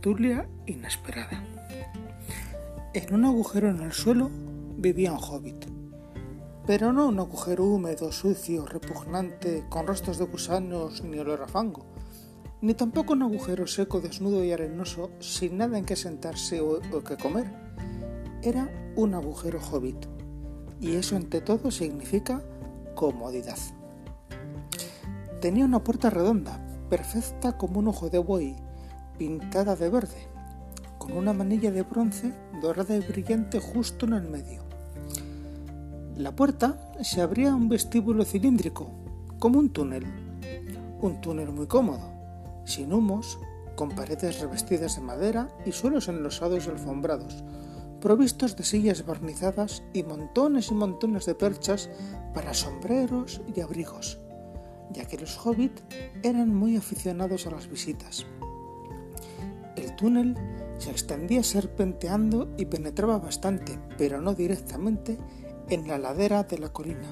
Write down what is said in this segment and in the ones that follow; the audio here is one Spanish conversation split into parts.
tertulia inesperada. En un agujero en el suelo vivía un hobbit, pero no un agujero húmedo, sucio, repugnante, con rostros de gusanos ni olor a fango, ni tampoco un agujero seco, desnudo y arenoso, sin nada en que sentarse o, o que comer. Era un agujero hobbit, y eso ante todo significa comodidad. Tenía una puerta redonda, perfecta como un ojo de buey, pintada de verde, con una manilla de bronce dorada y brillante justo en el medio. La puerta se abría a un vestíbulo cilíndrico, como un túnel. Un túnel muy cómodo, sin humos, con paredes revestidas de madera y suelos enlosados y alfombrados, provistos de sillas barnizadas y montones y montones de perchas para sombreros y abrigos ya que los hobbits eran muy aficionados a las visitas. El túnel se extendía serpenteando y penetraba bastante, pero no directamente, en la ladera de la colina.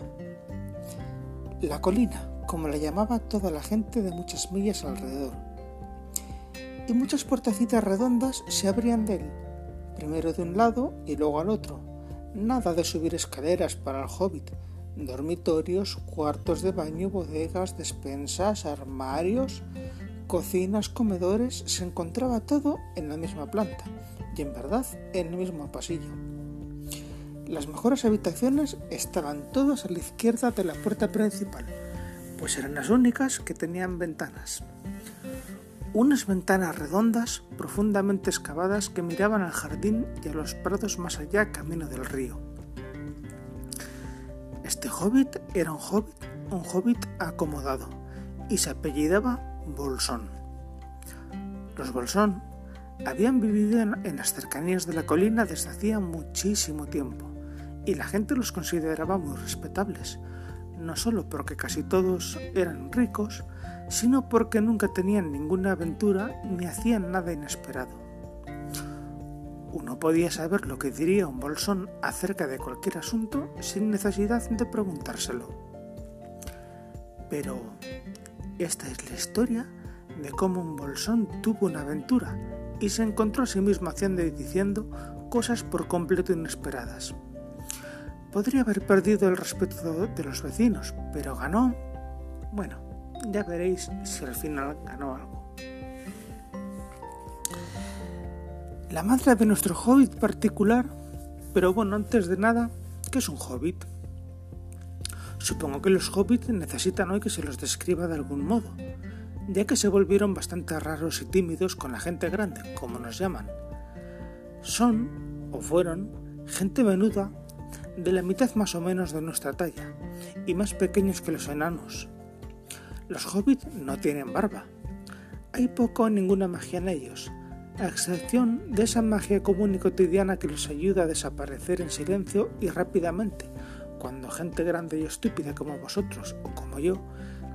La colina, como la llamaba toda la gente de muchas millas alrededor. Y muchas puertecitas redondas se abrían de él, primero de un lado y luego al otro. Nada de subir escaleras para el hobbit, dormitorios, cuartos de baño, bodegas, despensas, armarios, cocinas, comedores, se encontraba todo en la misma planta y en verdad en el mismo pasillo. Las mejores habitaciones estaban todas a la izquierda de la puerta principal, pues eran las únicas que tenían ventanas. Unas ventanas redondas, profundamente excavadas, que miraban al jardín y a los prados más allá camino del río. Este hobbit era un hobbit, un hobbit acomodado y se apellidaba Bolsón. Los Bolsón habían vivido en, las cercanías de la colina desde hacía muchísimo tiempo y la gente los consideraba muy respetables, no solo porque casi todos eran ricos, sino porque nunca tenían ninguna aventura ni hacían nada inesperado. Uno podía saber lo que diría un bolsón acerca de cualquier asunto sin necesidad de preguntárselo. Pero esta es la historia de cómo un bolsón tuvo una aventura y se encontró a sí mismo haciendo y diciendo cosas por completo inesperadas. Podría haber perdido el respeto de los vecinos, pero ganó... Bueno, ya veréis si al final ganó algo. la madre de nuestro hobbit particular, pero bueno, antes de nada, ¿qué es un hobbit? Supongo que los hobbits necesitan hoy que se los describa de algún modo, ya que se volvieron bastante raros y tímidos con la gente grande, como nos llaman. Son, o fueron, gente menuda de la mitad más o menos de nuestra talla, y más pequeños que los enanos. Los hobbits no tienen barba. Hay poco o ninguna magia en ellos, a excepción de esa magia común y cotidiana que los ayuda a desaparecer en silencio y rápidamente, cuando gente grande y estúpida como vosotros o como yo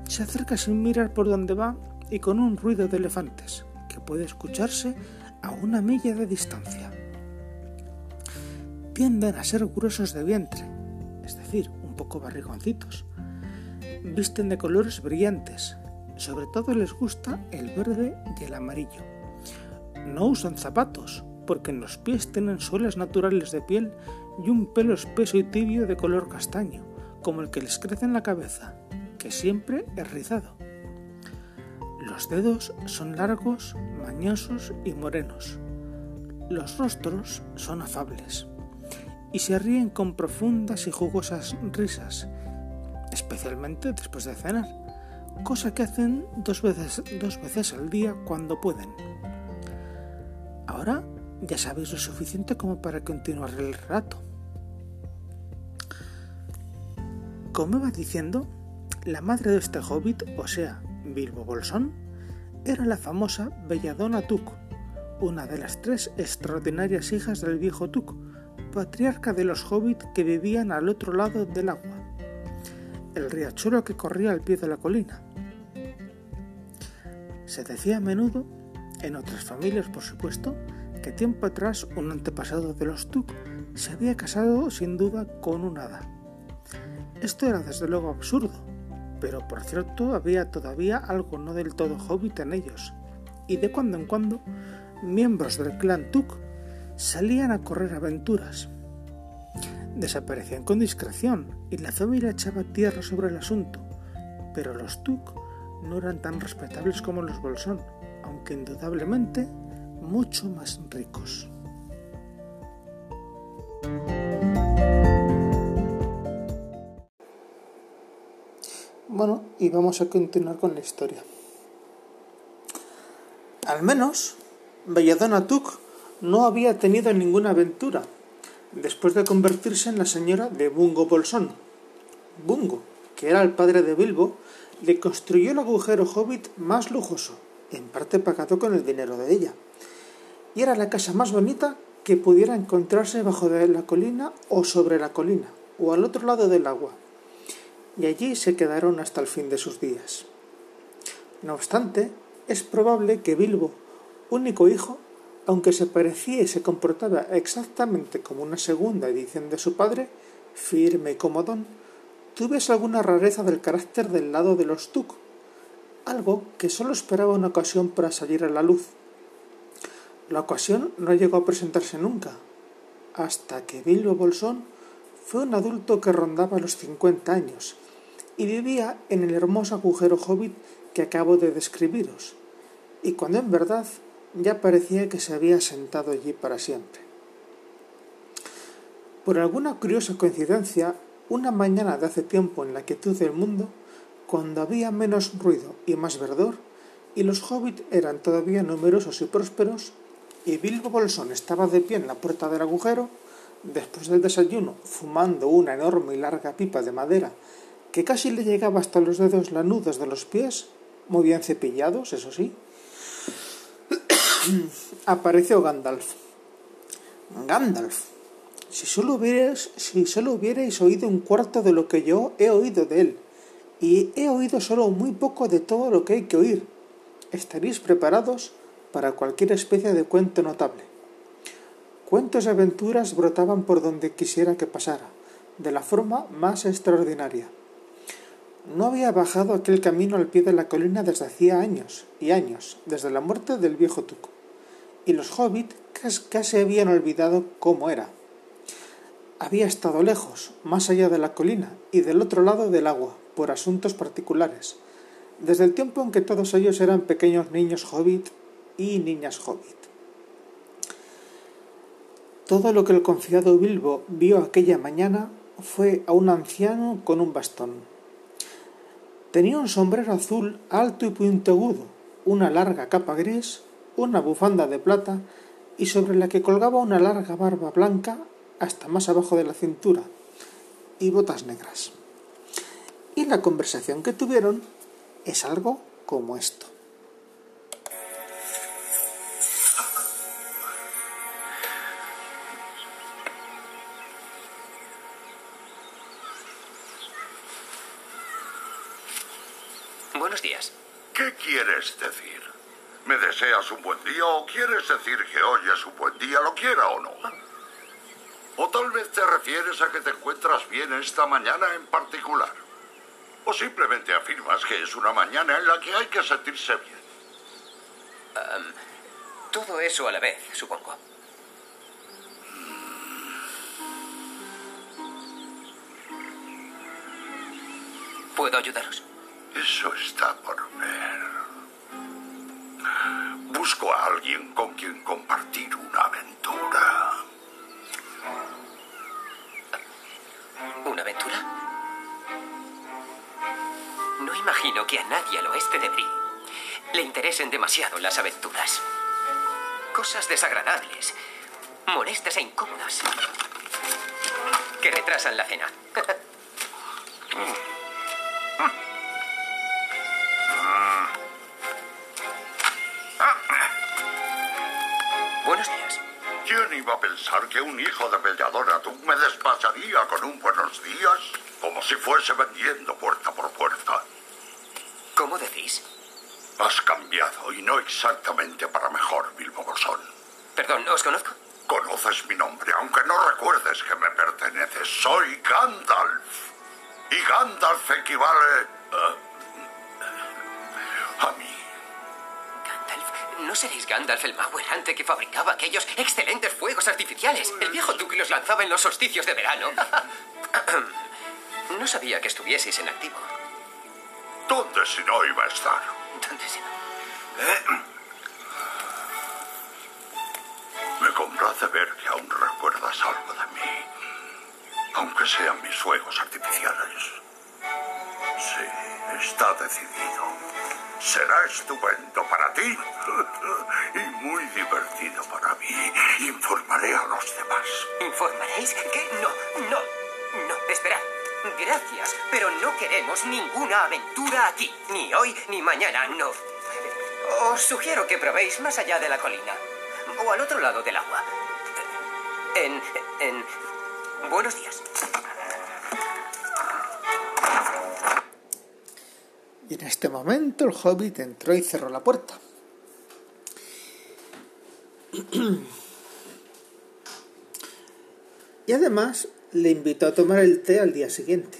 se acerca sin mirar por dónde va y con un ruido de elefantes que puede escucharse a una milla de distancia. Tienden a ser gruesos de vientre, es decir, un poco barrigoncitos. Visten de colores brillantes, sobre todo les gusta el verde y el amarillo no usan zapatos, porque en los pies tienen suelas naturales de piel y un pelo espeso y tibio de color castaño, como el que les crece en la cabeza, que siempre es rizado. Los dedos son largos, mañosos y morenos. Los rostros son afables y se ríen con profundas y jugosas risas, especialmente después de cenar, cosa que hacen dos veces, dos veces al día cuando pueden. Ahora ya sabéis lo suficiente como para continuar el relato. Como iba diciendo, la madre de este hobbit, o sea, Bilbo Bolsón, era la famosa Belladonna Tuk, una de las tres extraordinarias hijas del viejo Tuk, patriarca de los hobbits que vivían al otro lado del agua, el riachuelo que corría al pie de la colina. Se decía a menudo en otras familias, por supuesto, que tiempo atrás un antepasado de los Tuk se había casado sin duda con un hada. Esto era desde luego absurdo, pero por cierto había todavía algo no del todo hobbit en ellos, y de cuando en cuando miembros del clan Tuk salían a correr aventuras. Desaparecían con discreción y la familia echaba tierra sobre el asunto, pero los Tuk no eran tan respetables como los Bolsón, aunque indudablemente mucho más ricos. Bueno, y vamos a continuar con la historia. Al menos, Belladonna Tuk no había tenido ninguna aventura después de convertirse en la señora de Bungo Bolsón. Bungo, que era el padre de Bilbo, le construyó el agujero hobbit más lujoso, en parte pagado con el dinero de ella. Y era la casa más bonita que pudiera encontrarse bajo de la colina o sobre la colina, o al otro lado del agua y allí se quedaron hasta el fin de sus días. No obstante, es probable que Bilbo, único hijo, aunque se parecía y se comportaba exactamente como una segunda edición de su padre, firme y comodón, tuviese alguna rareza del carácter del lado de los Tuk, algo que sólo esperaba una ocasión para salir a la luz. La ocasión no llegó a presentarse nunca, hasta que Bilbo Bolsón fue un adulto que rondaba los cincuenta años y vivía en el hermoso agujero hobbit que acabo de describiros, y cuando en verdad ya parecía que se había sentado allí para siempre. Por alguna curiosa coincidencia, una mañana de hace tiempo en la quietud del mundo, cuando había menos ruido y más verdor, y los hobbits eran todavía numerosos y prósperos, y Bilbo Bolsón estaba de pie en la puerta del agujero, después del desayuno, fumando una enorme y larga pipa de madera que casi le llegaba hasta los dedos lanudos de los pies, muy bien cepillados, eso sí, apareció Gandalf. Gandalf, si solo, hubierais, si solo hubierais oído un cuarto de lo que yo he oído de él, y he oído solo muy poco de todo lo que hay que oír, estaréis preparados para cualquier especie de cuento notable. Cuentos de aventuras brotaban por donde quisiera que pasara, de la forma más extraordinaria. No había bajado aquel camino al pie de la colina desde hacía años y años, desde la muerte del viejo Tuco, y los hobbits casi habían olvidado cómo era. Había estado lejos, más allá de la colina y del otro lado del agua, por asuntos particulares, desde el tiempo en que todos ellos eran pequeños niños hobbit y niñas hobbit. Todo lo que el confiado Bilbo vio aquella mañana fue a un anciano con un bastón, Tenía un sombrero azul alto y puntiagudo, una larga capa gris, una bufanda de plata y sobre la que colgaba una larga barba blanca hasta más abajo de la cintura y botas negras. Y la conversación que tuvieron es algo como esto. ¿Qué quieres decir? ¿Me deseas un buen día o quieres decir que hoy es un buen día, lo quiera o no? O tal vez te refieres a que te encuentras bien esta mañana en particular. O simplemente afirmas que es una mañana en la que hay que sentirse bien. todo eso a la vez, supongo. ¿Puedo ayudaros? Eso está por a alguien con quien compartir una aventura. ¿Una aventura? No imagino que a nadie al oeste de Bri le interesen demasiado las aventuras. Cosas desagradables, molestas e incómodas, que retrasan la cena. iba a pensar que un hijo de Belladona tú me despacharía con un buenos días? Como si fuese vendiendo puerta por puerta. ¿Cómo decís? Has cambiado y no exactamente para mejor, Bilbo Bolsón. Perdón, ¿os conozco? Conoces mi nombre, aunque no recuerdes que me perteneces. Soy Gandalf. Y Gandalf equivale a, a mí. No seréis Gandalf el mago errante que fabricaba aquellos excelentes fuegos artificiales. El viejo duque los lanzaba en los solsticios de verano. No sabía que estuvieseis en activo. ¿Dónde si no iba a estar? ¿Dónde si no? Me complace ver que aún recuerdas algo de mí. Aunque sean mis fuegos artificiales. Sí, está decidido. Será estupendo para ti y muy divertido para mí. Informaré a los demás. ¿Informaréis? ¿Qué? No, no, no. Esperad. Gracias, pero no queremos ninguna aventura aquí. Ni hoy ni mañana, no. Os sugiero que probéis más allá de la colina. O al otro lado del agua. En. en. Buenos días. Y en este momento el hobbit entró y cerró la puerta. Y además le invitó a tomar el té al día siguiente,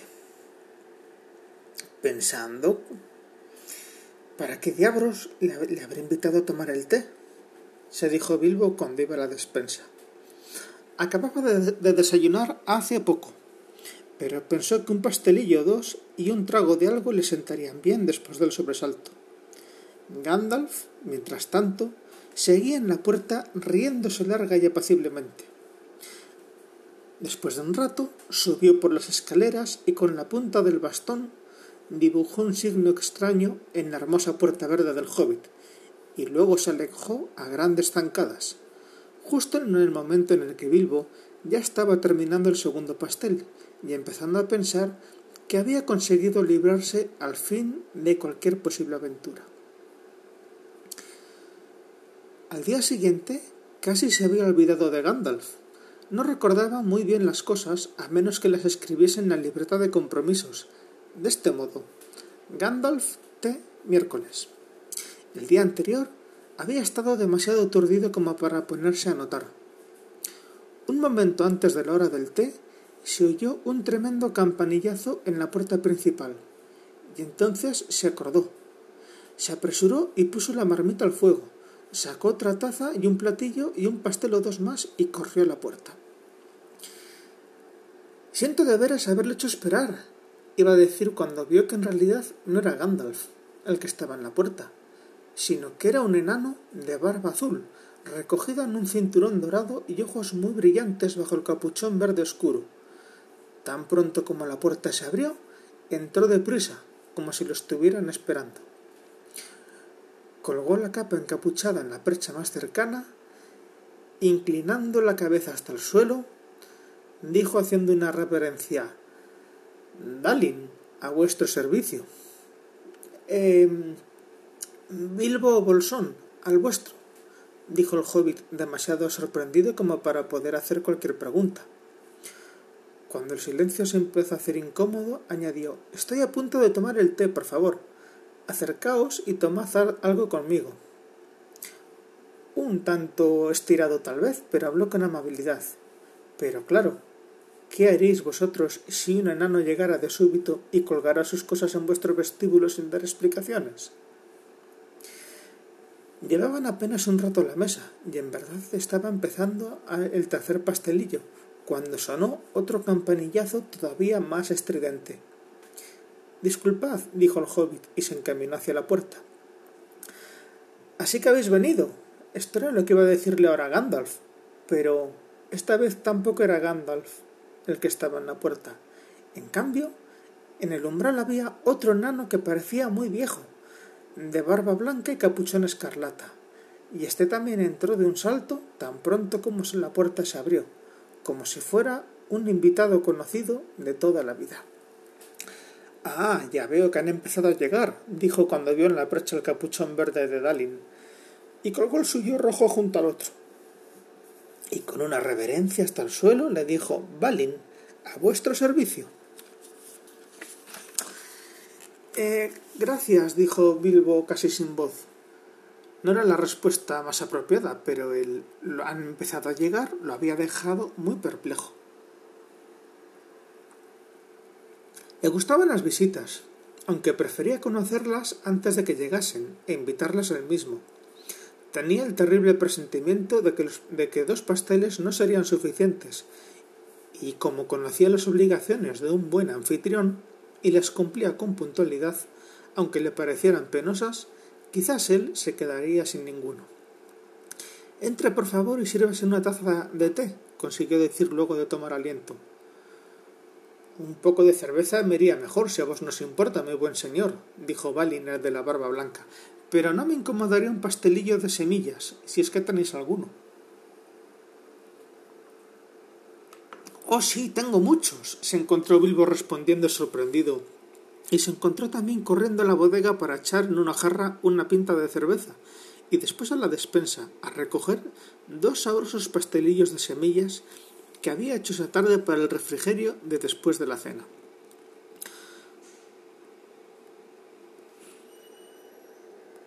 pensando, ¿para qué diablos le, habré invitado a tomar el té? se dijo Bilbo cuando iba a la despensa. Acababa de desayunar hace poco, pero pensó que un pastelillo o dos y un trago de algo le sentarían bien después del sobresalto. Gandalf, mientras tanto, seguía en la puerta riéndose larga y apaciblemente. Después de un rato, subió por las escaleras y con la punta del bastón dibujó un signo extraño en la hermosa puerta verde del hobbit, y luego se alejó a grandes zancadas, justo en el momento en el que Bilbo ya estaba terminando el segundo pastel y empezando a pensar que había conseguido librarse al fin de cualquier posible aventura. Al día siguiente casi se había olvidado de Gandalf. No recordaba muy bien las cosas a menos que las escribiese en la libreta de compromisos. De este modo, Gandalf T. miércoles. El día anterior había estado demasiado aturdido como para ponerse a notar. Un momento antes de la hora del té se oyó un tremendo campanillazo en la puerta principal, y entonces se acordó. Se apresuró y puso la marmita al fuego, sacó otra taza y un platillo y un pastel o dos más y corrió a la puerta. Siento de veras haberle hecho esperar, iba a decir cuando vio que en realidad no era Gandalf el que estaba en la puerta, sino que era un enano de barba azul, recogido en un cinturón dorado y ojos muy brillantes bajo el capuchón verde oscuro. Tan pronto como la puerta se abrió, entró deprisa, como si lo estuvieran esperando. Colgó la capa encapuchada en la percha más cercana, inclinando la cabeza hasta el suelo, dijo haciendo una reverencia Dalin, a vuestro servicio. Eh, Bilbo Bolsón, al vuestro, dijo el hobbit demasiado sorprendido como para poder hacer cualquier pregunta. Cuando el silencio se empezó a hacer incómodo, añadió Estoy a punto de tomar el té, por favor. Acercaos y tomad algo conmigo. Un tanto estirado tal vez, pero habló con amabilidad. Pero claro, ¿qué haréis vosotros si un enano llegara de súbito y colgara sus cosas en vuestro vestíbulo sin dar explicaciones? Llevaban apenas un rato la mesa, y en verdad estaba empezando el tercer pastelillo, cuando sonó otro campanillazo todavía más estridente. Disculpad, dijo el hobbit, y se encaminó hacia la puerta. Así que habéis venido. Esto era lo que iba a decirle ahora a Gandalf. Pero esta vez tampoco era Gandalf el que estaba en la puerta. En cambio, en el umbral había otro nano que parecía muy viejo, de barba blanca y capuchón escarlata, y éste también entró de un salto tan pronto como la puerta se abrió, como si fuera un invitado conocido de toda la vida. Ah, ya veo que han empezado a llegar, dijo cuando vio en la brecha el capuchón verde de Dalin, y colgó el suyo rojo junto al otro. Y con una reverencia hasta el suelo le dijo Balin, a vuestro servicio. Eh, gracias, dijo Bilbo casi sin voz. No era la respuesta más apropiada, pero el han empezado a llegar lo había dejado muy perplejo. Le gustaban las visitas, aunque prefería conocerlas antes de que llegasen e invitarlas él mismo. Tenía el terrible presentimiento de que, de que dos pasteles no serían suficientes, y como conocía las obligaciones de un buen anfitrión y las cumplía con puntualidad, aunque le parecieran penosas, quizás él se quedaría sin ninguno. Entre por favor y sírvase una taza de té, consiguió decir luego de tomar aliento. Un poco de cerveza me iría mejor, si a vos no os importa, mi buen señor, dijo Baliner de la barba blanca, pero no me incomodaría un pastelillo de semillas, si es que tenéis alguno. Oh, sí, tengo muchos, se encontró Bilbo respondiendo sorprendido, y se encontró también corriendo a la bodega para echar en una jarra una pinta de cerveza, y después a la despensa a recoger dos sabrosos pastelillos de semillas que había hecho esa tarde para el refrigerio de después de la cena.